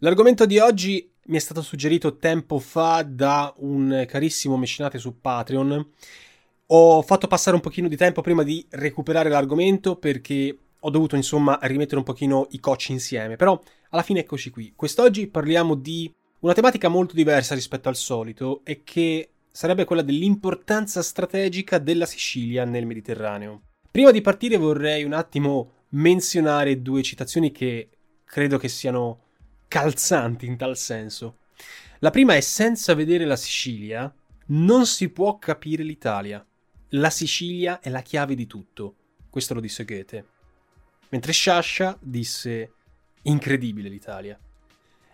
L'argomento di oggi mi è stato suggerito tempo fa da un carissimo mecenate su Patreon. Ho fatto passare un pochino di tempo prima di recuperare l'argomento perché ho dovuto insomma rimettere un pochino i cocci insieme, però alla fine eccoci qui. Quest'oggi parliamo di una tematica molto diversa rispetto al solito e che sarebbe quella dell'importanza strategica della Sicilia nel Mediterraneo. Prima di partire vorrei un attimo menzionare due citazioni che credo che siano calzanti in tal senso. La prima è senza vedere la Sicilia non si può capire l'Italia. La Sicilia è la chiave di tutto. Questo lo disse Goethe. Mentre Sciascia disse incredibile l'Italia.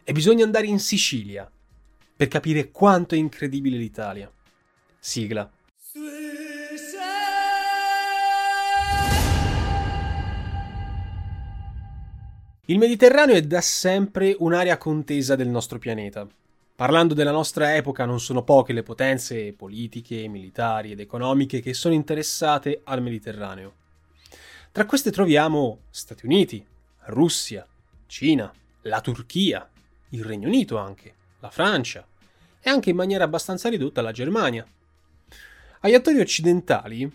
E bisogna andare in Sicilia per capire quanto è incredibile l'Italia. Sigla. Il Mediterraneo è da sempre un'area contesa del nostro pianeta. Parlando della nostra epoca, non sono poche le potenze politiche, militari ed economiche che sono interessate al Mediterraneo. Tra queste troviamo Stati Uniti, Russia, Cina, la Turchia, il Regno Unito anche, la Francia e anche in maniera abbastanza ridotta la Germania. Agli attori occidentali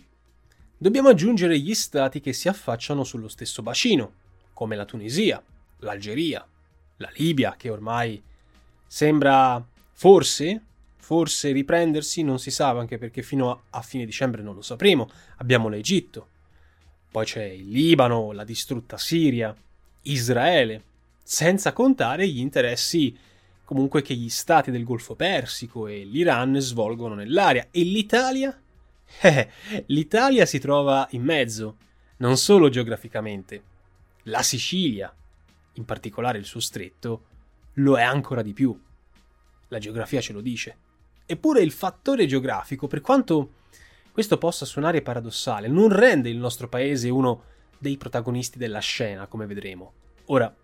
dobbiamo aggiungere gli stati che si affacciano sullo stesso bacino, come la Tunisia, l'Algeria, la Libia, che ormai sembra forse, forse riprendersi, non si sa, anche perché fino a, a fine dicembre non lo sapremo. Abbiamo l'Egitto, poi c'è il Libano, la distrutta Siria, Israele, senza contare gli interessi comunque che gli stati del Golfo Persico e l'Iran svolgono nell'area. E l'Italia? Eh, l'Italia si trova in mezzo, non solo geograficamente, la Sicilia, in particolare il suo stretto, lo è ancora di più. La geografia ce lo dice. Eppure il fattore geografico, per quanto questo possa suonare paradossale, non rende il nostro paese uno dei protagonisti della scena, come vedremo. Ora,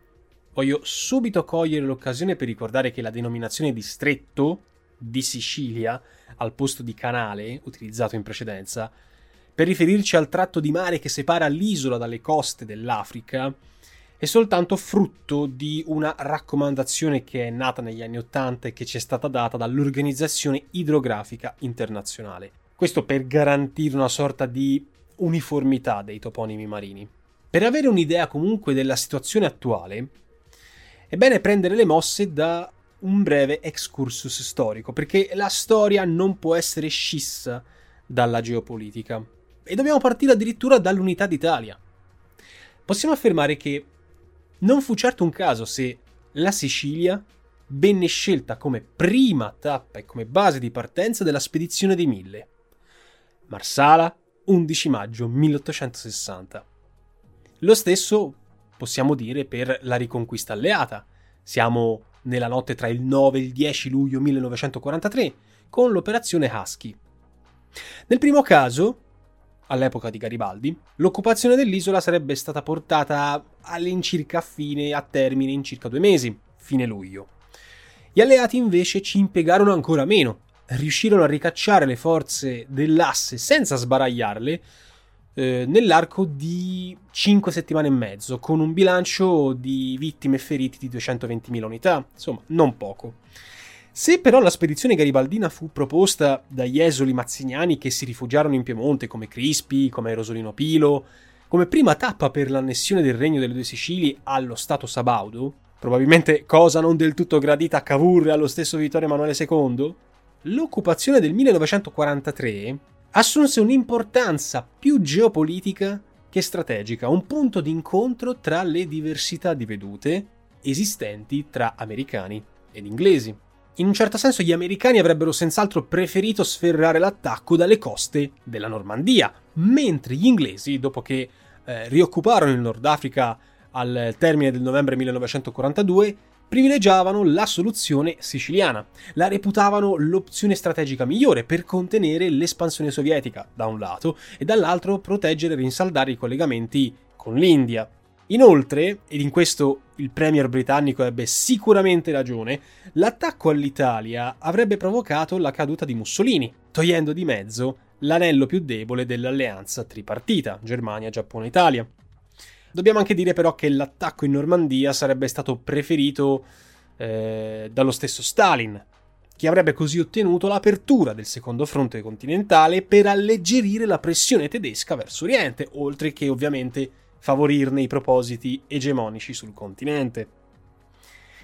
voglio subito cogliere l'occasione per ricordare che la denominazione distretto di Sicilia, al posto di canale, utilizzato in precedenza, per riferirci al tratto di mare che separa l'isola dalle coste dell'Africa, è soltanto frutto di una raccomandazione che è nata negli anni Ottanta e che ci è stata data dall'Organizzazione Idrografica Internazionale. Questo per garantire una sorta di uniformità dei toponimi marini. Per avere un'idea comunque della situazione attuale, è bene prendere le mosse da un breve excursus storico, perché la storia non può essere scissa dalla geopolitica e dobbiamo partire addirittura dall'unità d'Italia. Possiamo affermare che non fu certo un caso se la Sicilia venne scelta come prima tappa e come base di partenza della spedizione dei Mille. Marsala, 11 maggio 1860. Lo stesso possiamo dire per la riconquista alleata. Siamo nella notte tra il 9 e il 10 luglio 1943 con l'operazione Husky. Nel primo caso, all'epoca di Garibaldi, l'occupazione dell'isola sarebbe stata portata all'incirca fine, a termine in circa due mesi, fine luglio. Gli alleati invece ci impiegarono ancora meno, riuscirono a ricacciare le forze dell'asse senza sbaragliarle eh, nell'arco di 5 settimane e mezzo, con un bilancio di vittime e feriti di 220.000 unità, insomma, non poco. Se però la spedizione garibaldina fu proposta dagli esuli mazziniani che si rifugiarono in Piemonte come Crispi, come Rosolino Pilo, come prima tappa per l'annessione del regno delle due Sicilie allo Stato Sabaudo, probabilmente cosa non del tutto gradita a Cavour e allo stesso Vittorio Emanuele II, l'occupazione del 1943 assunse un'importanza più geopolitica che strategica, un punto d'incontro tra le diversità di vedute esistenti tra americani ed inglesi. In un certo senso gli americani avrebbero senz'altro preferito sferrare l'attacco dalle coste della Normandia, mentre gli inglesi, dopo che eh, rioccuparono il Nord Africa al termine del novembre 1942, privilegiavano la soluzione siciliana, la reputavano l'opzione strategica migliore per contenere l'espansione sovietica da un lato e dall'altro proteggere e rinsaldare i collegamenti con l'India. Inoltre, ed in questo il premier britannico ebbe sicuramente ragione, l'attacco all'Italia avrebbe provocato la caduta di Mussolini, togliendo di mezzo l'anello più debole dell'alleanza tripartita Germania, Giappone, Italia. Dobbiamo anche dire però che l'attacco in Normandia sarebbe stato preferito eh, dallo stesso Stalin, che avrebbe così ottenuto l'apertura del secondo fronte continentale per alleggerire la pressione tedesca verso Oriente, oltre che ovviamente favorirne i propositi egemonici sul continente.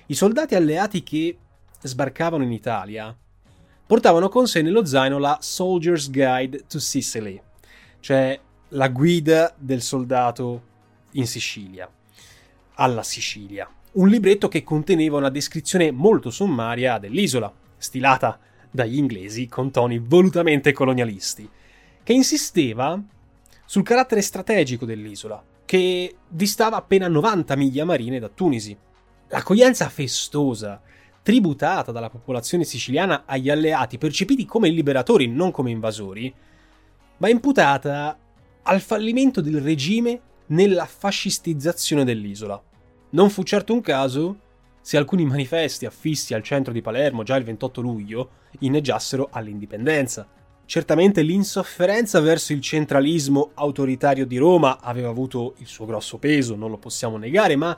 I soldati alleati che sbarcavano in Italia portavano con sé nello zaino la Soldier's Guide to Sicily, cioè la guida del soldato in Sicilia, alla Sicilia. Un libretto che conteneva una descrizione molto sommaria dell'isola, stilata dagli inglesi con toni volutamente colonialisti, che insisteva sul carattere strategico dell'isola, che distava appena 90 miglia marine da Tunisi. L'accoglienza festosa, tributata dalla popolazione siciliana agli alleati percepiti come liberatori, non come invasori, va imputata al fallimento del regime nella fascistizzazione dell'isola. Non fu certo un caso se alcuni manifesti affissi al centro di Palermo già il 28 luglio inneggiassero all'indipendenza. Certamente l'insofferenza verso il centralismo autoritario di Roma aveva avuto il suo grosso peso, non lo possiamo negare, ma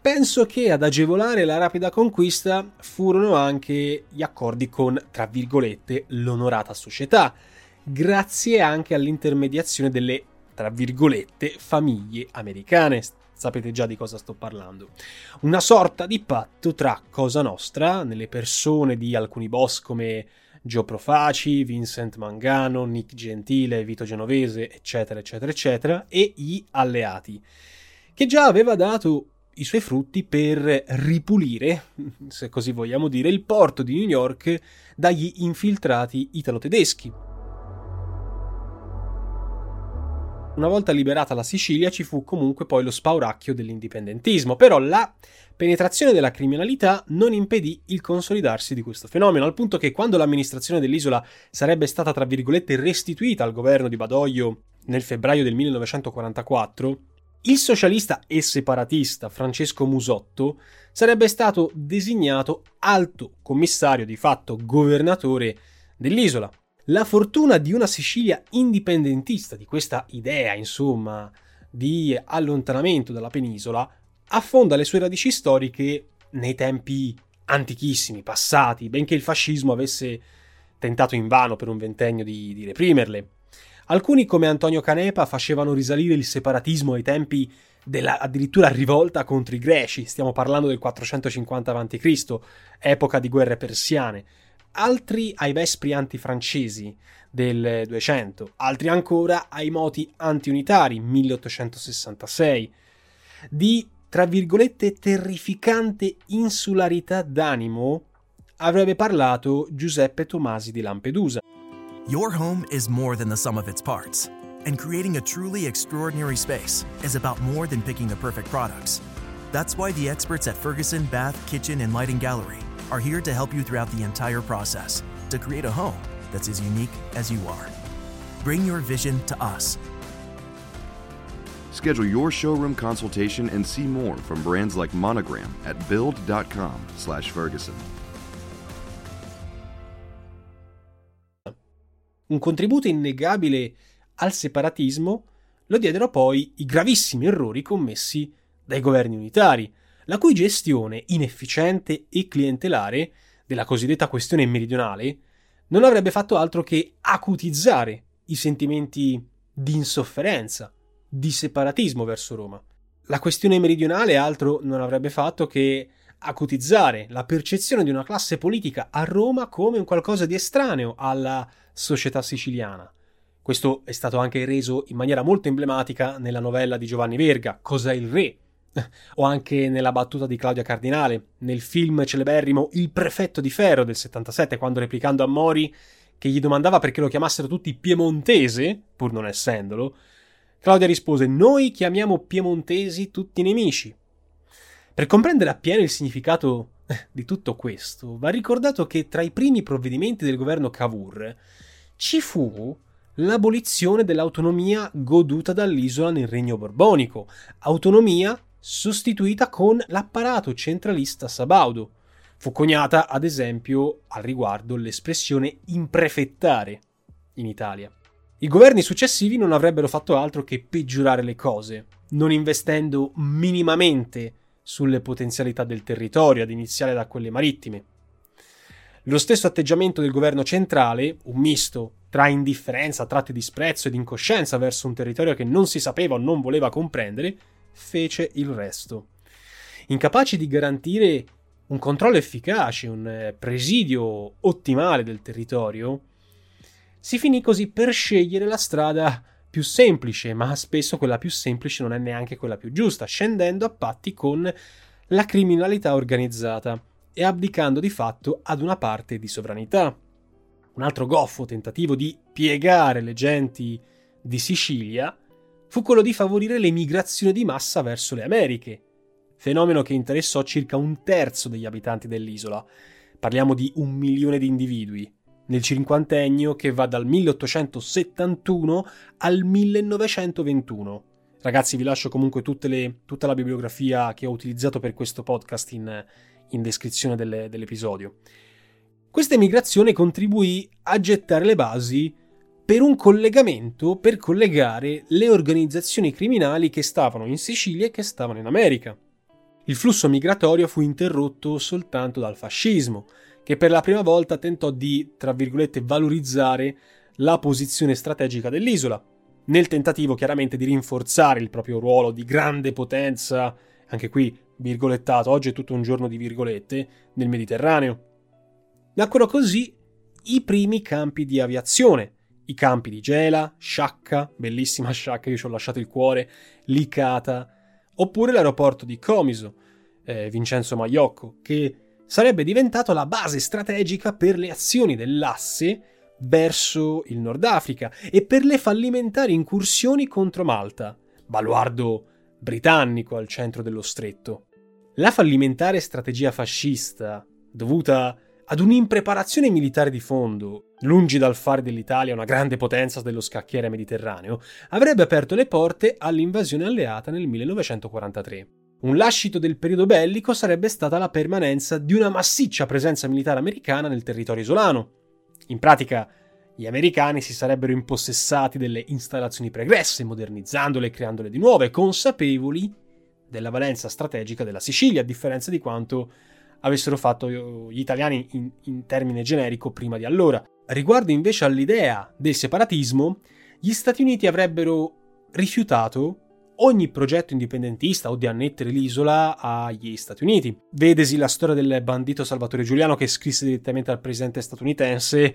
penso che ad agevolare la rapida conquista furono anche gli accordi con, tra virgolette, l'onorata società, grazie anche all'intermediazione delle, tra virgolette, famiglie americane. Sapete già di cosa sto parlando. Una sorta di patto tra Cosa Nostra, nelle persone di alcuni boss come Gio Profaci, Vincent Mangano, Nick Gentile, Vito Genovese, eccetera, eccetera, eccetera, e gli alleati, che già aveva dato i suoi frutti per ripulire, se così vogliamo dire, il porto di New York dagli infiltrati italo-tedeschi. Una volta liberata la Sicilia ci fu comunque poi lo spauracchio dell'indipendentismo, però la penetrazione della criminalità non impedì il consolidarsi di questo fenomeno, al punto che quando l'amministrazione dell'isola sarebbe stata tra virgolette restituita al governo di Badoglio nel febbraio del 1944, il socialista e separatista Francesco Musotto sarebbe stato designato alto commissario di fatto governatore dell'isola. La fortuna di una Sicilia indipendentista, di questa idea, insomma, di allontanamento dalla penisola, affonda le sue radici storiche nei tempi antichissimi, passati, benché il fascismo avesse tentato invano per un ventennio di, di reprimerle. Alcuni, come Antonio Canepa, facevano risalire il separatismo ai tempi della addirittura rivolta contro i greci, stiamo parlando del 450 a.C., epoca di guerre persiane, altri ai vespri antifrancesi del 200, altri ancora ai moti antiunitari 1866, di tra virgolette terrificante insularità d'animo avrebbe parlato Giuseppe Tomasi di Lampedusa. Your home is more than the sum of its parts, and creating a truly extraordinary space is about more than picking the perfect products. That's why the experts at Ferguson Bath, Kitchen, and Lighting Gallery are here to help you throughout the entire process to create a home that's as unique as you are. Bring your vision to us. Schedule your showroom consultation and see more from brands like Monogram at build.com/ferguson. Un contributo innegabile al separatismo lo diedero poi i gravissimi errori commessi dai governi unitari, la cui gestione inefficiente e clientelare della cosiddetta questione meridionale non avrebbe fatto altro che acutizzare i sentimenti di insofferenza, di separatismo verso Roma. la questione meridionale altro non avrebbe fatto che acutizzare la percezione di una classe politica a Roma come un qualcosa di estraneo alla società siciliana. Questo è stato anche reso in maniera molto emblematica nella novella di Giovanni Verga, Cos'è il re? o anche nella battuta di Claudia Cardinale, nel film celeberrimo Il prefetto di ferro del 77, quando replicando a Mori che gli domandava perché lo chiamassero tutti piemontese, pur non essendolo, Claudia rispose: Noi chiamiamo piemontesi tutti nemici. Per comprendere appieno il significato eh, di tutto questo, va ricordato che tra i primi provvedimenti del governo Cavour ci fu l'abolizione dell'autonomia goduta dall'isola nel regno borbonico, autonomia sostituita con l'apparato centralista sabaudo. Fu coniata, ad esempio, al riguardo l'espressione imprefettare in Italia. I governi successivi non avrebbero fatto altro che peggiorare le cose, non investendo minimamente sulle potenzialità del territorio, ad iniziare da quelle marittime. Lo stesso atteggiamento del governo centrale, un misto tra indifferenza, tratti di disprezzo ed incoscienza verso un territorio che non si sapeva o non voleva comprendere, fece il resto. Incapaci di garantire un controllo efficace, un eh, presidio ottimale del territorio, si finì così per scegliere la strada più semplice, ma spesso quella più semplice non è neanche quella più giusta, scendendo a patti con la criminalità organizzata e abdicando di fatto ad una parte di sovranità. Un altro goffo tentativo di piegare le genti di Sicilia fu quello di favorire l'emigrazione di massa verso le Americhe, fenomeno che interessò circa un terzo degli abitanti dell'isola. Parliamo di un milione di individui, nel cinquantennio che va dal 1871 al 1921. Ragazzi, vi lascio comunque le, tutta la bibliografia che ho utilizzato per questo podcast in, in descrizione delle, dell'episodio. Questa emigrazione contribuì a gettare le basi per un collegamento per collegare le organizzazioni criminali che stavano in Sicilia e che stavano in America. Il flusso migratorio fu interrotto soltanto dal fascismo, che per la prima volta tentò di, tra virgolette, valorizzare la posizione strategica dell'isola, nel tentativo chiaramente di rinforzare il proprio ruolo di grande potenza, anche qui virgolettato, oggi è tutto un giorno di virgolette, nel Mediterraneo. Nacquero così i primi campi di aviazione, i campi di Gela, Sciacca, bellissima Sciacca, io ci ho lasciato il cuore, Licata, oppure l'aeroporto di Comiso, eh, Vincenzo Maiocco, che sarebbe diventato la base strategica per le azioni dell'asse verso il Nord Africa e per le fallimentari incursioni contro Malta, baluardo britannico al centro dello stretto. La fallimentare strategia fascista, dovuta ad un'impreparazione militare di fondo, lungi dal fare dell'Italia una grande potenza dello scacchiere mediterraneo, avrebbe aperto le porte all'invasione alleata nel 1943. Un lascito del periodo bellico sarebbe stata la permanenza di una massiccia presenza militare americana nel territorio isolano. In pratica, gli americani si sarebbero impossessati delle installazioni pregresse, modernizzandole e creandole di nuove, consapevoli della valenza strategica della Sicilia, a differenza di quanto avessero fatto gli italiani in, in termine generico prima di allora. Riguardo invece all'idea del separatismo, gli Stati Uniti avrebbero rifiutato ogni progetto indipendentista o di annettere l'isola agli Stati Uniti. Vedesi la storia del bandito Salvatore Giuliano che scrisse direttamente al presidente statunitense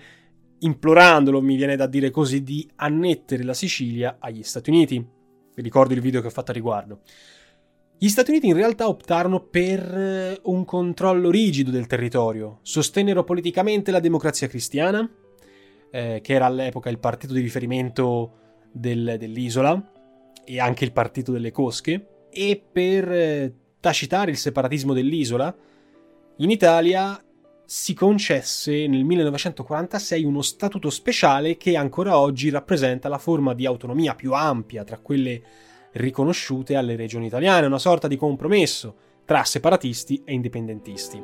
implorandolo, mi viene da dire così, di annettere la Sicilia agli Stati Uniti. Vi ricordo il video che ho fatto a riguardo. Gli Stati Uniti in realtà optarono per eh, un controllo rigido del territorio, sostennero politicamente la democrazia cristiana, eh, che era all'epoca il partito di riferimento del, dell'isola, e anche il partito delle cosche, e per eh, tacitare il separatismo dell'isola, in Italia si concesse nel 1946 uno statuto speciale che ancora oggi rappresenta la forma di autonomia più ampia tra quelle riconosciute alle regioni italiane, una sorta di compromesso tra separatisti e indipendentisti.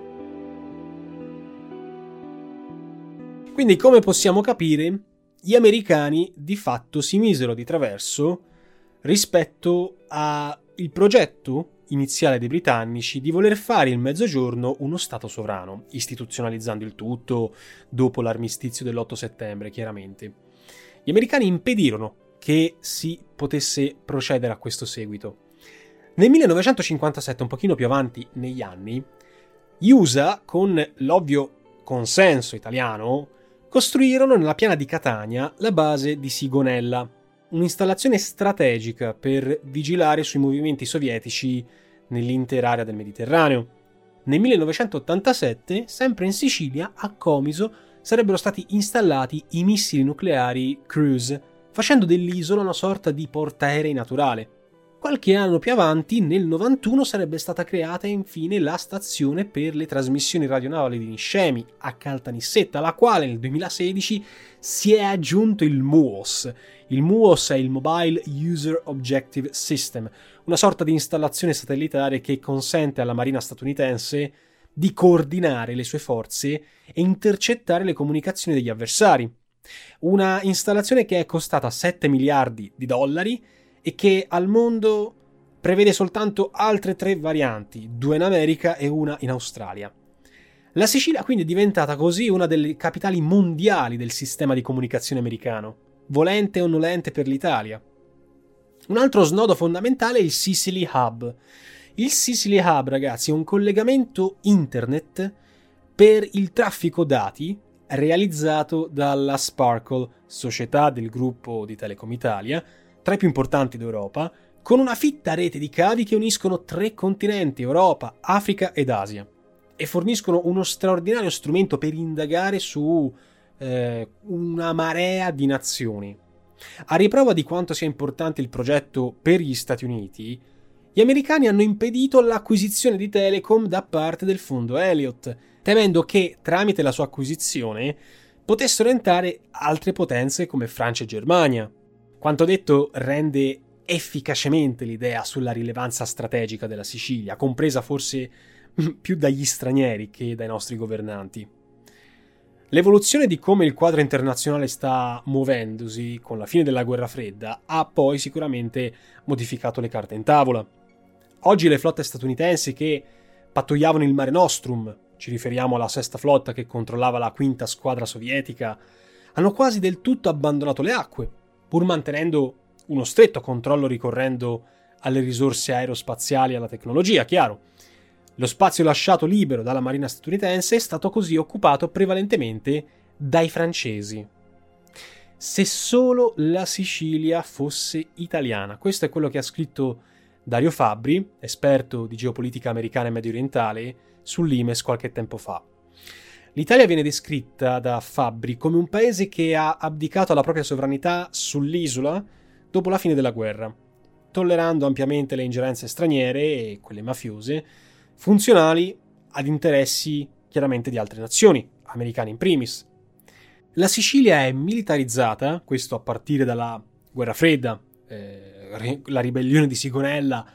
Quindi, come possiamo capire, gli americani di fatto si misero di traverso rispetto al progetto iniziale dei britannici di voler fare il mezzogiorno uno Stato sovrano, istituzionalizzando il tutto dopo l'armistizio dell'8 settembre, chiaramente. Gli americani impedirono che si potesse procedere a questo seguito. Nel 1957, un pochino più avanti negli anni, gli USA, con l'ovvio consenso italiano, costruirono nella piana di Catania la base di Sigonella, un'installazione strategica per vigilare sui movimenti sovietici nell'intera area del Mediterraneo. Nel 1987, sempre in Sicilia, a Comiso, sarebbero stati installati i missili nucleari Cruise, facendo dell'isola una sorta di portaerei naturale. Qualche anno più avanti, nel 91, sarebbe stata creata infine la stazione per le trasmissioni radionavali di Niscemi a Caltanissetta, alla quale nel 2016 si è aggiunto il MUOS. Il MUOS è il Mobile User Objective System, una sorta di installazione satellitare che consente alla Marina statunitense di coordinare le sue forze e intercettare le comunicazioni degli avversari. Una installazione che è costata 7 miliardi di dollari e che al mondo prevede soltanto altre tre varianti, due in America e una in Australia. La Sicilia quindi è diventata così una delle capitali mondiali del sistema di comunicazione americano, volente o nolente per l'Italia. Un altro snodo fondamentale è il Sicily Hub. Il Sicily Hub, ragazzi, è un collegamento internet per il traffico dati realizzato dalla Sparkle, società del gruppo di Telecom Italia, tra i più importanti d'Europa, con una fitta rete di cavi che uniscono tre continenti, Europa, Africa ed Asia, e forniscono uno straordinario strumento per indagare su eh, una marea di nazioni. A riprova di quanto sia importante il progetto per gli Stati Uniti, gli americani hanno impedito l'acquisizione di Telecom da parte del fondo Elliott, temendo che, tramite la sua acquisizione, potessero entrare altre potenze come Francia e Germania. Quanto detto rende efficacemente l'idea sulla rilevanza strategica della Sicilia, compresa forse più dagli stranieri che dai nostri governanti. L'evoluzione di come il quadro internazionale sta muovendosi con la fine della guerra fredda ha poi sicuramente modificato le carte in tavola. Oggi le flotte statunitensi che pattugliavano il Mare Nostrum, ci riferiamo alla sesta flotta che controllava la quinta squadra sovietica, hanno quasi del tutto abbandonato le acque pur mantenendo uno stretto controllo ricorrendo alle risorse aerospaziali e alla tecnologia, chiaro. Lo spazio lasciato libero dalla Marina statunitense è stato così occupato prevalentemente dai francesi. Se solo la Sicilia fosse italiana, questo è quello che ha scritto Dario Fabbri, esperto di geopolitica americana e medio orientale, sull'Imes qualche tempo fa. L'Italia viene descritta da Fabbri come un paese che ha abdicato alla propria sovranità sull'isola dopo la fine della guerra, tollerando ampiamente le ingerenze straniere e quelle mafiose, funzionali ad interessi chiaramente di altre nazioni, americani in primis. La Sicilia è militarizzata, questo a partire dalla guerra fredda, eh, la ribellione di Sigonella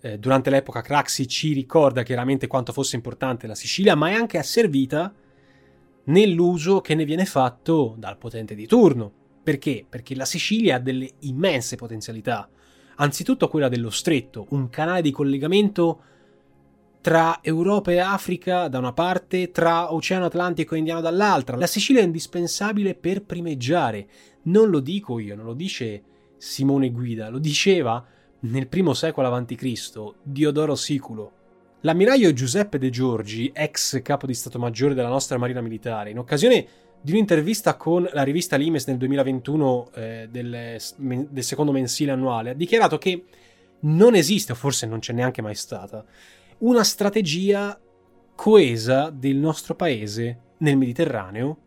eh, durante l'epoca Craxi ci ricorda chiaramente quanto fosse importante la Sicilia, ma è anche asservita nell'uso che ne viene fatto dal potente di turno. Perché? Perché la Sicilia ha delle immense potenzialità. Anzitutto quella dello stretto, un canale di collegamento tra Europa e Africa da una parte, tra Oceano Atlantico e Indiano dall'altra. La Sicilia è indispensabile per primeggiare. Non lo dico io, non lo dice Simone Guida, lo diceva nel primo secolo a.C. Diodoro Siculo, L'ammiraglio Giuseppe De Giorgi, ex capo di Stato Maggiore della nostra Marina Militare, in occasione di un'intervista con la rivista Limes nel 2021 eh, del, del secondo mensile annuale, ha dichiarato che non esiste, o forse non c'è neanche mai stata, una strategia coesa del nostro paese nel Mediterraneo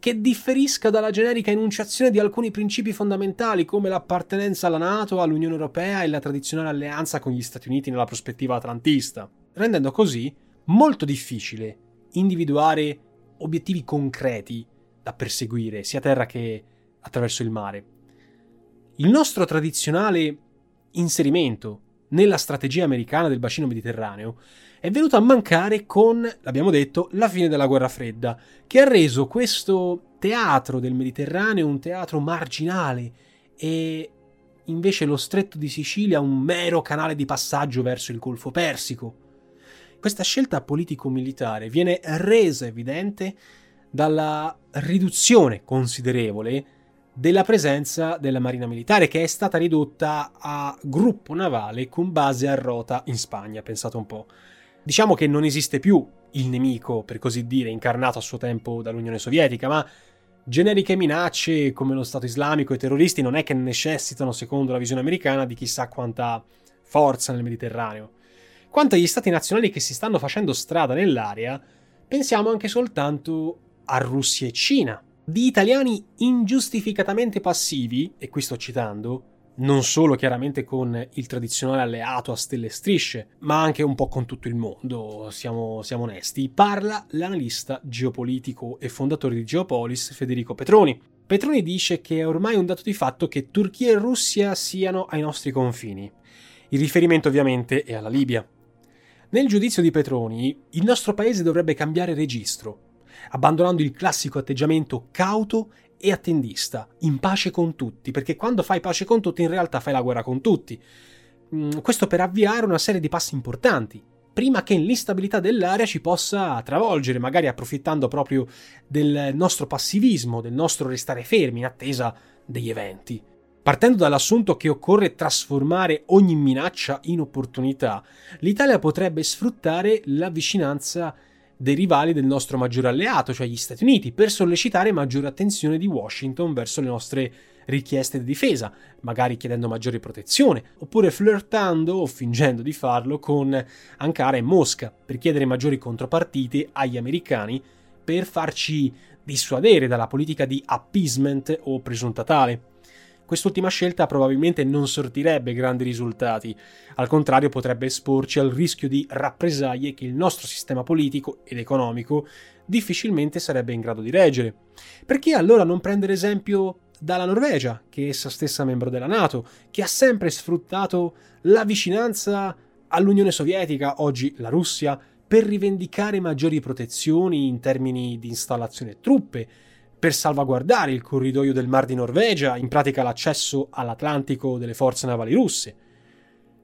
che differisca dalla generica enunciazione di alcuni principi fondamentali come l'appartenenza alla Nato, all'Unione Europea e la tradizionale alleanza con gli Stati Uniti nella prospettiva atlantista rendendo così molto difficile individuare obiettivi concreti da perseguire sia a terra che attraverso il mare. Il nostro tradizionale inserimento nella strategia americana del bacino mediterraneo è venuto a mancare con, l'abbiamo detto, la fine della guerra fredda, che ha reso questo teatro del Mediterraneo un teatro marginale e invece lo stretto di Sicilia un mero canale di passaggio verso il Golfo Persico. Questa scelta politico-militare viene resa evidente dalla riduzione considerevole della presenza della Marina Militare che è stata ridotta a gruppo navale con base a Rota in Spagna, pensate un po'. Diciamo che non esiste più il nemico, per così dire, incarnato a suo tempo dall'Unione Sovietica, ma generiche minacce come lo Stato islamico e i terroristi non è che necessitano, secondo la visione americana, di chissà quanta forza nel Mediterraneo. Quanto agli stati nazionali che si stanno facendo strada nell'area, pensiamo anche soltanto a Russia e Cina, di italiani ingiustificatamente passivi, e qui sto citando, non solo chiaramente con il tradizionale alleato a stelle e strisce, ma anche un po' con tutto il mondo, siamo, siamo onesti, parla l'analista geopolitico e fondatore di Geopolis Federico Petroni. Petroni dice che è ormai un dato di fatto che Turchia e Russia siano ai nostri confini. Il riferimento ovviamente è alla Libia. Nel giudizio di Petroni, il nostro paese dovrebbe cambiare registro, abbandonando il classico atteggiamento cauto e attendista, in pace con tutti, perché quando fai pace con tutti in realtà fai la guerra con tutti. Mm, questo per avviare una serie di passi importanti, prima che l'instabilità dell'area ci possa travolgere, magari approfittando proprio del nostro passivismo, del nostro restare fermi in attesa degli eventi. Partendo dall'assunto che occorre trasformare ogni minaccia in opportunità, l'Italia potrebbe sfruttare la vicinanza dei rivali del nostro maggiore alleato, cioè gli Stati Uniti, per sollecitare maggiore attenzione di Washington verso le nostre richieste di difesa, magari chiedendo maggiore protezione, oppure flirtando o fingendo di farlo con Ankara e Mosca per chiedere maggiori contropartite agli americani per farci dissuadere dalla politica di appeasement o presunta tale. Quest'ultima scelta probabilmente non sortirebbe grandi risultati, al contrario potrebbe esporci al rischio di rappresaglie che il nostro sistema politico ed economico difficilmente sarebbe in grado di reggere. Perché allora non prendere esempio dalla Norvegia, che è essa stessa membro della Nato, che ha sempre sfruttato la vicinanza all'Unione Sovietica, oggi la Russia, per rivendicare maggiori protezioni in termini di installazione truppe, per salvaguardare il corridoio del Mar di Norvegia, in pratica l'accesso all'Atlantico delle forze navali russe.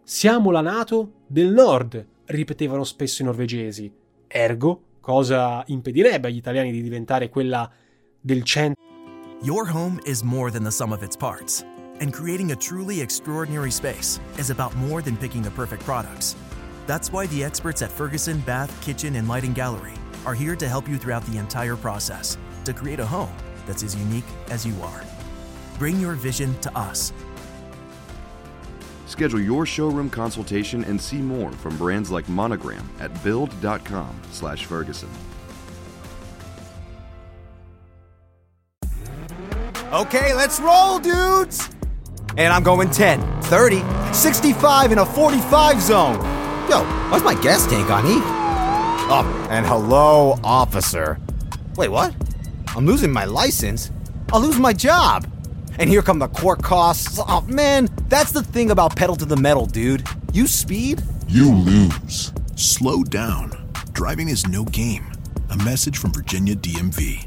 Siamo la Nato del Nord, ripetevano spesso i norvegesi. Ergo, cosa impedirebbe agli italiani di diventare quella del centro? Your home is more than the sum of its parts, and creating a truly extraordinary space is about more than picking the perfect products. That's why the experts at Ferguson Bath, Kitchen, and Lighting Gallery are here to help you throughout the entire process to create a home that's as unique as you are. Bring your vision to us. Schedule your showroom consultation and see more from brands like Monogram at build.com/ferguson. Okay, let's roll, dudes. And I'm going 10, 30, 65 in a 45 zone. Yo, why's my gas tank on E? Oh, and hello, officer. Wait, what? I'm losing my license. I'll lose my job. And here come the court costs. Oh, man, that's the thing about pedal to the metal, dude. You speed, You lose. Slow down. Driving is no game. A message from Virginia DMV.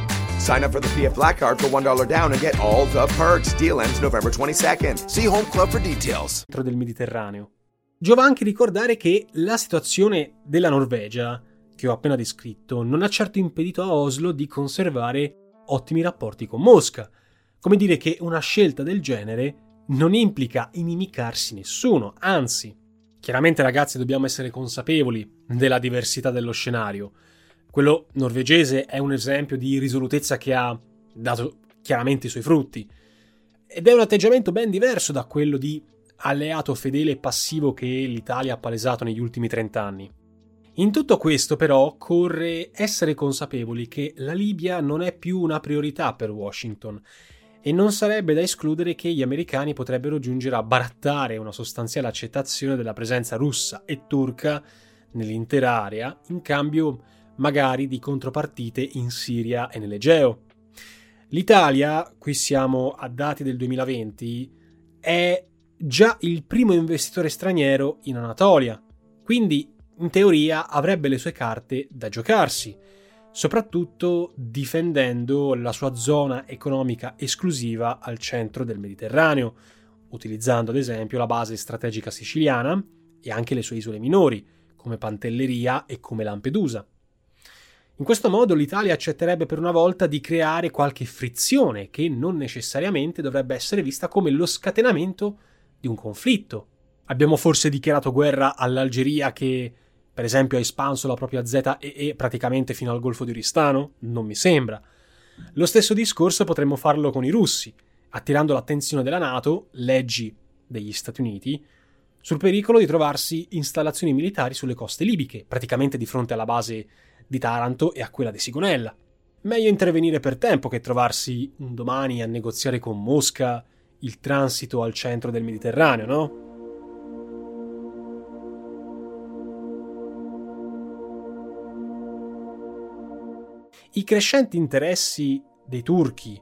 Sign up for the PF Black Card for $1 down and get all the perks. Deal ends November 22nd. See Home Club for details. del Mediterraneo. Giova anche ricordare che la situazione della Norvegia, che ho appena descritto, non ha certo impedito a Oslo di conservare ottimi rapporti con Mosca. Come dire che una scelta del genere non implica inimicarsi nessuno, anzi. Chiaramente ragazzi dobbiamo essere consapevoli della diversità dello scenario. Quello norvegese è un esempio di risolutezza che ha dato chiaramente i suoi frutti. Ed è un atteggiamento ben diverso da quello di alleato fedele e passivo che l'Italia ha palesato negli ultimi trent'anni. In tutto questo, però, occorre essere consapevoli che la Libia non è più una priorità per Washington e non sarebbe da escludere che gli americani potrebbero giungere a barattare una sostanziale accettazione della presenza russa e turca nell'intera area in cambio magari di contropartite in Siria e nell'Egeo. L'Italia, qui siamo a dati del 2020, è già il primo investitore straniero in Anatolia, quindi in teoria avrebbe le sue carte da giocarsi, soprattutto difendendo la sua zona economica esclusiva al centro del Mediterraneo, utilizzando ad esempio la base strategica siciliana e anche le sue isole minori, come Pantelleria e come Lampedusa. In questo modo l'Italia accetterebbe per una volta di creare qualche frizione che non necessariamente dovrebbe essere vista come lo scatenamento di un conflitto. Abbiamo forse dichiarato guerra all'Algeria che, per esempio, ha espanso la propria ZEE praticamente fino al Golfo di Oristano? Non mi sembra. Lo stesso discorso potremmo farlo con i russi, attirando l'attenzione della Nato, leggi degli Stati Uniti, sul pericolo di trovarsi installazioni militari sulle coste libiche, praticamente di fronte alla base di Taranto e a quella di Sigonella. Meglio intervenire per tempo che trovarsi un domani a negoziare con Mosca il transito al centro del Mediterraneo, no? I crescenti interessi dei turchi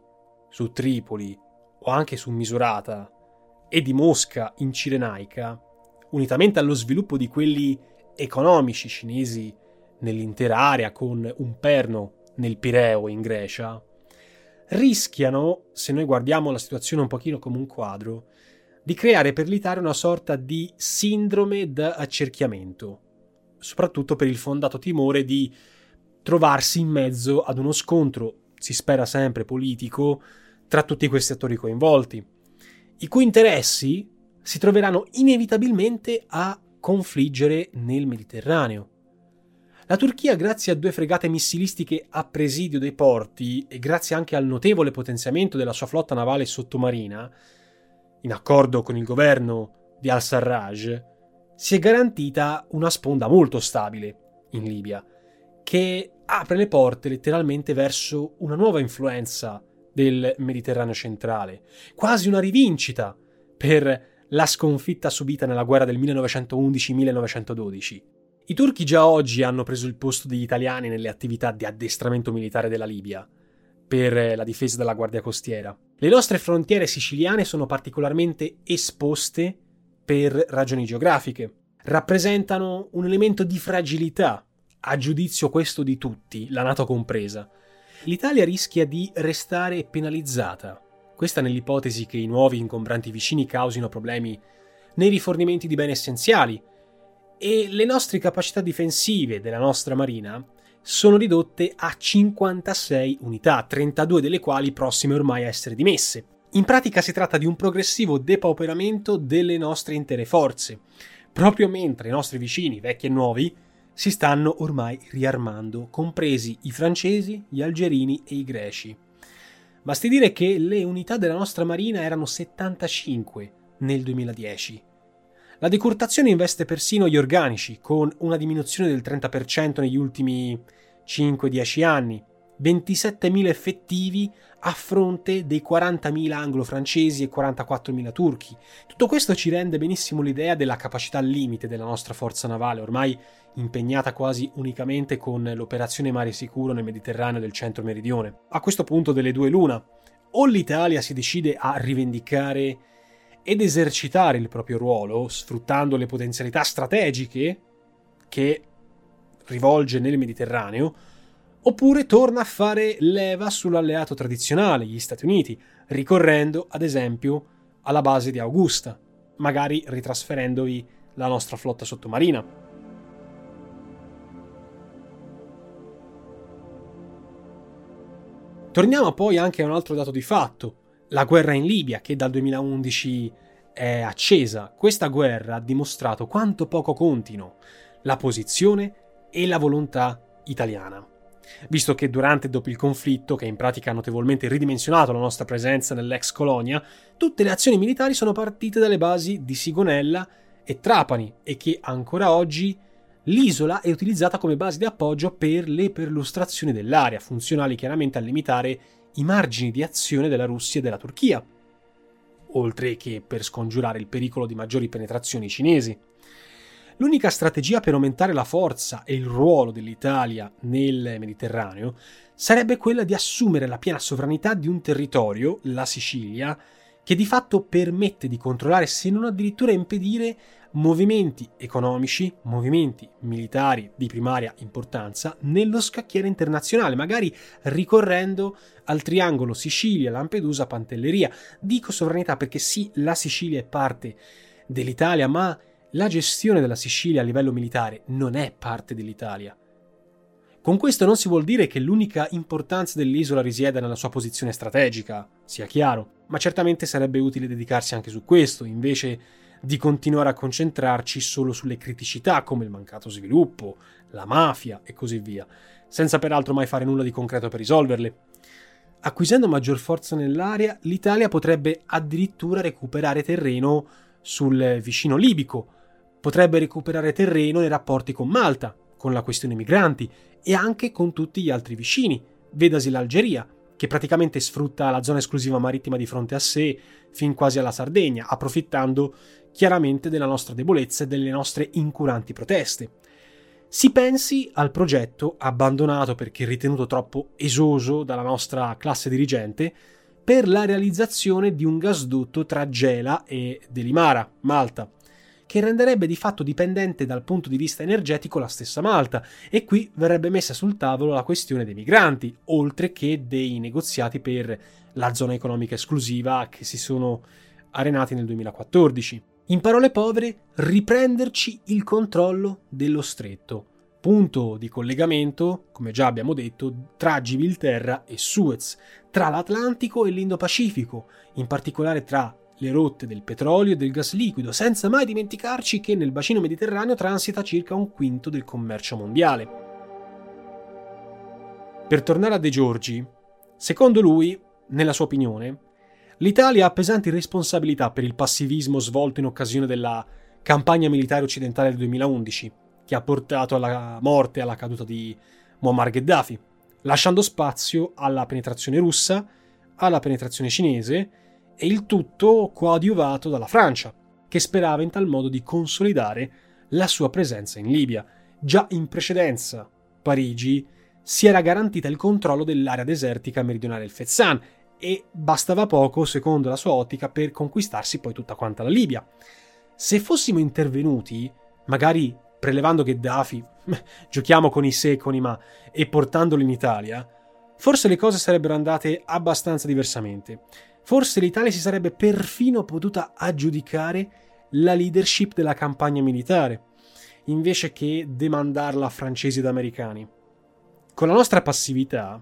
su Tripoli o anche su Misurata e di Mosca in Cirenaica, unitamente allo sviluppo di quelli economici cinesi nell'intera area con un perno nel Pireo in Grecia, rischiano, se noi guardiamo la situazione un pochino come un quadro, di creare per l'Italia una sorta di sindrome da accerchiamento, soprattutto per il fondato timore di trovarsi in mezzo ad uno scontro, si spera sempre politico, tra tutti questi attori coinvolti, i cui interessi si troveranno inevitabilmente a confliggere nel Mediterraneo. La Turchia, grazie a due fregate missilistiche a presidio dei porti e grazie anche al notevole potenziamento della sua flotta navale sottomarina, in accordo con il governo di al-Sarraj, si è garantita una sponda molto stabile in Libia, che apre le porte letteralmente verso una nuova influenza del Mediterraneo centrale, quasi una rivincita per la sconfitta subita nella guerra del 1911-1912. I turchi già oggi hanno preso il posto degli italiani nelle attività di addestramento militare della Libia, per la difesa della Guardia Costiera. Le nostre frontiere siciliane sono particolarmente esposte per ragioni geografiche. Rappresentano un elemento di fragilità, a giudizio questo di tutti, la Nato compresa, l'Italia rischia di restare penalizzata. Questa nell'ipotesi che i nuovi ingombranti vicini causino problemi nei rifornimenti di beni essenziali e le nostre capacità difensive della nostra marina sono ridotte a 56 unità, 32 delle quali prossime ormai a essere dimesse. In pratica si tratta di un progressivo depauperamento delle nostre intere forze, proprio mentre i nostri vicini, vecchi e nuovi, si stanno ormai riarmando, compresi i francesi, gli algerini e i greci. Basti dire che le unità della nostra marina erano 75 nel 2010. La decurtazione investe persino gli organici, con una diminuzione del 30% negli ultimi 5-10 anni, 27.000 effettivi a fronte dei 40.000 anglo-francesi e 44.000 turchi. Tutto questo ci rende benissimo l'idea della capacità limite della nostra forza navale, ormai impegnata quasi unicamente con l'operazione Mare Sicuro nel Mediterraneo del centro-meridione. A questo punto delle due l'una, o l'Italia si decide a rivendicare ed esercitare il proprio ruolo, sfruttando le potenzialità strategiche che rivolge nel Mediterraneo, oppure torna a fare leva sull'alleato tradizionale, gli Stati Uniti, ricorrendo ad esempio alla base di Augusta, magari ritrasferendovi la nostra flotta sottomarina. Torniamo poi anche a un altro dato di fatto, la guerra in Libia che dal 2011 è accesa. Questa guerra ha dimostrato quanto poco contino la posizione e la volontà italiana visto che durante e dopo il conflitto, che in pratica ha notevolmente ridimensionato la nostra presenza nell'ex colonia, tutte le azioni militari sono partite dalle basi di Sigonella e Trapani e che ancora oggi l'isola è utilizzata come base di appoggio per le perlustrazioni dell'area, funzionali chiaramente a limitare i margini di azione della Russia e della Turchia, oltre che per scongiurare il pericolo di maggiori penetrazioni cinesi. L'unica strategia per aumentare la forza e il ruolo dell'Italia nel Mediterraneo sarebbe quella di assumere la piena sovranità di un territorio, la Sicilia, che di fatto permette di controllare, se non addirittura impedire, movimenti economici, movimenti militari di primaria importanza nello scacchiere internazionale, magari ricorrendo al triangolo Sicilia, Lampedusa, Pantelleria. Dico sovranità perché sì, la Sicilia è parte dell'Italia, ma la gestione della Sicilia a livello militare non è parte dell'Italia. Con questo non si vuol dire che l'unica importanza dell'isola risieda nella sua posizione strategica, sia chiaro, ma certamente sarebbe utile dedicarsi anche su questo, invece di continuare a concentrarci solo sulle criticità come il mancato sviluppo, la mafia e così via, senza peraltro mai fare nulla di concreto per risolverle. Acquisendo maggior forza nell'area, l'Italia potrebbe addirittura recuperare terreno sul vicino libico, potrebbe recuperare terreno nei rapporti con Malta, con la questione migranti e anche con tutti gli altri vicini, vedasi l'Algeria, che praticamente sfrutta la zona esclusiva marittima di fronte a sé fin quasi alla Sardegna, approfittando chiaramente della nostra debolezza e delle nostre incuranti proteste. Si pensi al progetto abbandonato perché ritenuto troppo esoso dalla nostra classe dirigente per la realizzazione di un gasdotto tra Gela e Delimara, Malta, che renderebbe di fatto dipendente dal punto di vista energetico la stessa Malta e qui verrebbe messa sul tavolo la questione dei migranti, oltre che dei negoziati per la zona economica esclusiva che si sono arenati nel 2014. In parole povere, riprenderci il controllo dello stretto, punto di collegamento, come già abbiamo detto, tra Gibilterra e Suez, tra l'Atlantico e l'Indo-Pacifico, in particolare tra le rotte del petrolio e del gas liquido, senza mai dimenticarci che nel bacino mediterraneo transita circa un quinto del commercio mondiale. Per tornare a De Giorgi, secondo lui, nella sua opinione, l'Italia ha pesanti responsabilità per il passivismo svolto in occasione della campagna militare occidentale del 2011, che ha portato alla morte e alla caduta di Muammar Gheddafi, lasciando spazio alla penetrazione russa, alla penetrazione cinese e il tutto coadiuvato dalla Francia, che sperava in tal modo di consolidare la sua presenza in Libia. Già in precedenza, Parigi si era garantita il controllo dell'area desertica meridionale del Fezzan e bastava poco, secondo la sua ottica, per conquistarsi poi tutta quanta la Libia. Se fossimo intervenuti, magari prelevando Gheddafi, giochiamo con i se ma, e portandolo in Italia, forse le cose sarebbero andate abbastanza diversamente forse l'Italia si sarebbe perfino potuta aggiudicare la leadership della campagna militare, invece che demandarla a francesi ed americani. Con la nostra passività,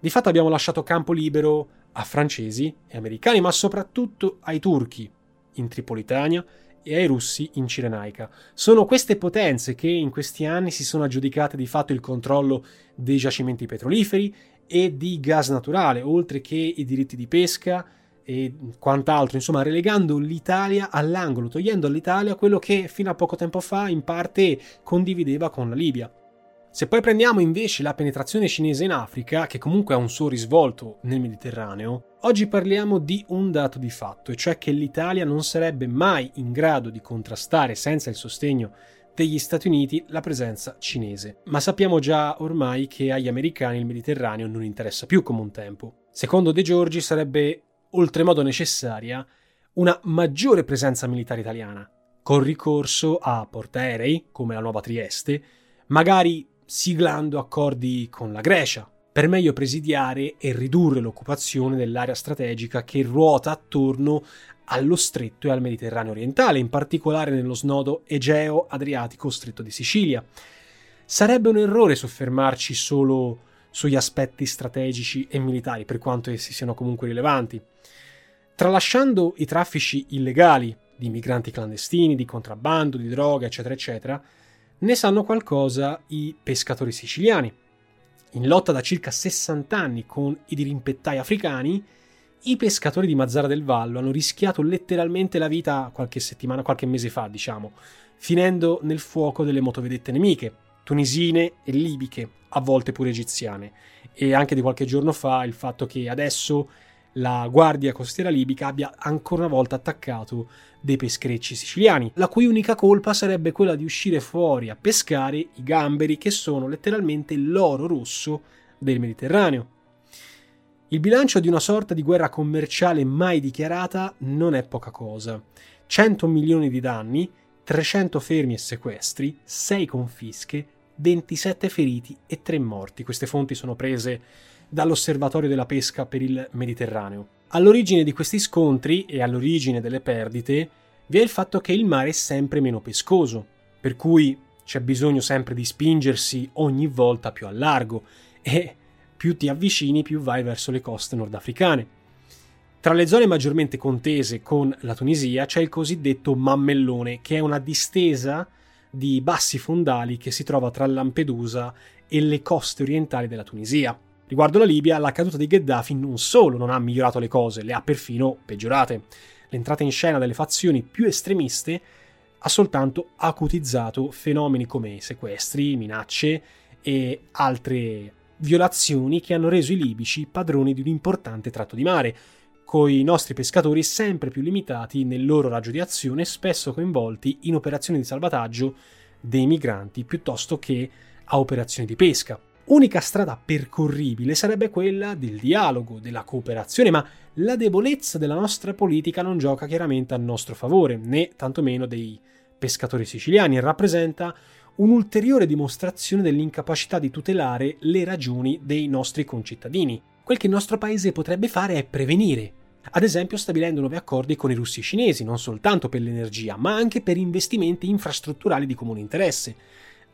di fatto abbiamo lasciato campo libero a francesi e americani, ma soprattutto ai turchi in Tripolitania e ai russi in Cirenaica. Sono queste potenze che in questi anni si sono aggiudicate di fatto il controllo dei giacimenti petroliferi e di gas naturale, oltre che i diritti di pesca e quant'altro, insomma, relegando l'Italia all'angolo, togliendo all'Italia quello che fino a poco tempo fa in parte condivideva con la Libia. Se poi prendiamo invece la penetrazione cinese in Africa, che comunque ha un suo risvolto nel Mediterraneo, oggi parliamo di un dato di fatto, e cioè che l'Italia non sarebbe mai in grado di contrastare senza il sostegno degli Stati Uniti la presenza cinese. Ma sappiamo già ormai che agli americani il Mediterraneo non interessa più come un tempo. Secondo De Giorgi sarebbe oltremodo necessaria una maggiore presenza militare italiana, con ricorso a portaerei come la nuova Trieste, magari siglando accordi con la Grecia, per meglio presidiare e ridurre l'occupazione dell'area strategica che ruota attorno allo stretto e al Mediterraneo orientale, in particolare nello snodo Egeo-Adriatico-Stretto di Sicilia. Sarebbe un errore soffermarci solo sugli aspetti strategici e militari, per quanto essi siano comunque rilevanti. Tralasciando i traffici illegali di migranti clandestini, di contrabbando, di droga, eccetera, eccetera, ne sanno qualcosa i pescatori siciliani. In lotta da circa 60 anni con i dirimpettai africani, i pescatori di Mazzara del Vallo hanno rischiato letteralmente la vita qualche settimana, qualche mese fa, diciamo, finendo nel fuoco delle motovedette nemiche, tunisine e libiche, a volte pure egiziane. E anche di qualche giorno fa il fatto che adesso la guardia costiera libica abbia ancora una volta attaccato dei pescherecci siciliani, la cui unica colpa sarebbe quella di uscire fuori a pescare i gamberi che sono letteralmente l'oro rosso del Mediterraneo. Il bilancio di una sorta di guerra commerciale mai dichiarata non è poca cosa. 100 milioni di danni, 300 fermi e sequestri, 6 confische, 27 feriti e 3 morti. Queste fonti sono prese dall'Osservatorio della pesca per il Mediterraneo. All'origine di questi scontri e all'origine delle perdite vi è il fatto che il mare è sempre meno pescoso, per cui c'è bisogno sempre di spingersi ogni volta più a largo e più ti avvicini più vai verso le coste nordafricane. Tra le zone maggiormente contese con la Tunisia c'è il cosiddetto mammellone, che è una distesa di bassi fondali che si trova tra Lampedusa e le coste orientali della Tunisia. Riguardo la Libia, la caduta di Gheddafi non solo non ha migliorato le cose, le ha perfino peggiorate. L'entrata in scena delle fazioni più estremiste ha soltanto acutizzato fenomeni come sequestri, minacce e altre violazioni che hanno reso i libici padroni di un importante tratto di mare, coi nostri pescatori sempre più limitati nel loro raggio di azione, spesso coinvolti in operazioni di salvataggio dei migranti piuttosto che a operazioni di pesca. Unica strada percorribile sarebbe quella del dialogo, della cooperazione, ma la debolezza della nostra politica non gioca chiaramente a nostro favore, né tantomeno dei pescatori siciliani, e rappresenta un'ulteriore dimostrazione dell'incapacità di tutelare le ragioni dei nostri concittadini. Quel che il nostro paese potrebbe fare è prevenire, ad esempio stabilendo nuovi accordi con i russi e cinesi, non soltanto per l'energia, ma anche per investimenti infrastrutturali di comune interesse.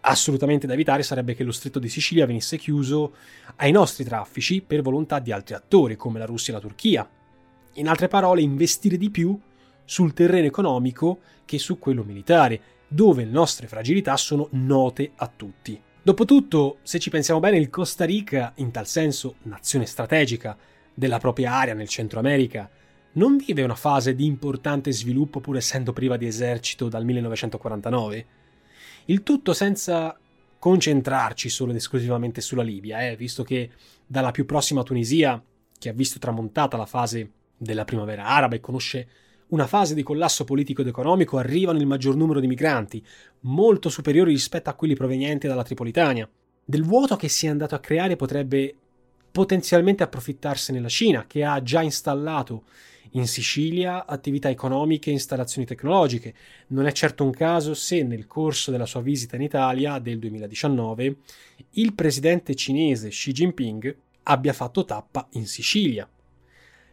Assolutamente da evitare sarebbe che lo stretto di Sicilia venisse chiuso ai nostri traffici per volontà di altri attori, come la Russia e la Turchia. In altre parole, investire di più sul terreno economico che su quello militare, dove le nostre fragilità sono note a tutti. Dopotutto, se ci pensiamo bene, il Costa Rica, in tal senso nazione strategica della propria area nel Centro America, non vive una fase di importante sviluppo pur essendo priva di esercito dal 1949? Il tutto senza concentrarci solo ed esclusivamente sulla Libia, eh, visto che dalla più prossima Tunisia, che ha visto tramontata la fase della primavera araba e conosce una fase di collasso politico ed economico arrivano il maggior numero di migranti, molto superiori rispetto a quelli provenienti dalla Tripolitania. Del vuoto che si è andato a creare potrebbe potenzialmente approfittarsene la Cina, che ha già installato in Sicilia attività economiche e installazioni tecnologiche. Non è certo un caso se nel corso della sua visita in Italia del 2019 il presidente cinese Xi Jinping abbia fatto tappa in Sicilia.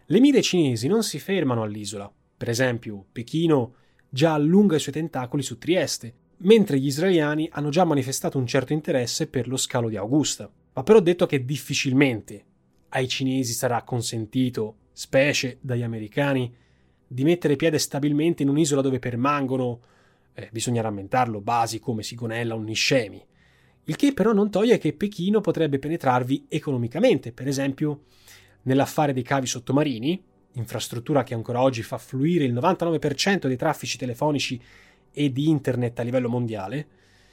Le mire cinesi non si fermano all'isola, per esempio, Pechino già allunga i suoi tentacoli su Trieste, mentre gli israeliani hanno già manifestato un certo interesse per lo scalo di Augusta. Va però detto che difficilmente ai cinesi sarà consentito, specie dagli americani, di mettere piede stabilmente in un'isola dove permangono, eh, bisogna rammentarlo, basi come Sigonella o Niscemi. Il che però non toglie che Pechino potrebbe penetrarvi economicamente, per esempio nell'affare dei cavi sottomarini, infrastruttura che ancora oggi fa fluire il 99% dei traffici telefonici e di internet a livello mondiale,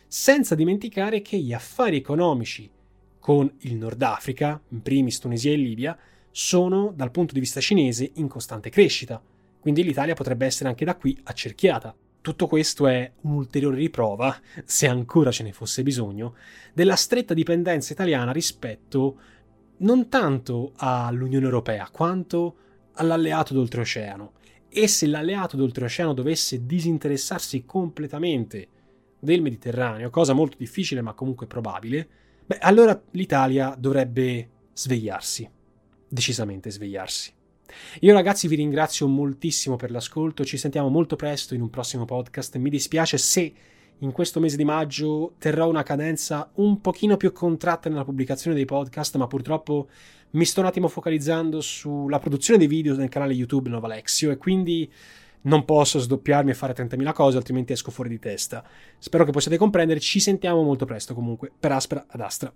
senza dimenticare che gli affari economici con il Nord Africa, in primis Tunisia e Libia, sono dal punto di vista cinese in costante crescita, quindi l'Italia potrebbe essere anche da qui accerchiata. Tutto questo è un'ulteriore riprova, se ancora ce ne fosse bisogno, della stretta dipendenza italiana rispetto non tanto all'Unione Europea quanto all'alleato d'oltreoceano. E se l'alleato d'oltreoceano dovesse disinteressarsi completamente del Mediterraneo, cosa molto difficile ma comunque probabile, beh, allora l'Italia dovrebbe svegliarsi, decisamente svegliarsi. Io ragazzi vi ringrazio moltissimo per l'ascolto, ci sentiamo molto presto in un prossimo podcast, mi dispiace se in questo mese di maggio terrò una cadenza un pochino più contratta nella pubblicazione dei podcast, ma purtroppo mi sto un attimo focalizzando sulla produzione dei video nel canale YouTube Nova Lexio e quindi non posso sdoppiarmi e fare 30.000 cose, altrimenti esco fuori di testa. Spero che possiate comprendere, ci sentiamo molto presto comunque, per Aspera ad Astra.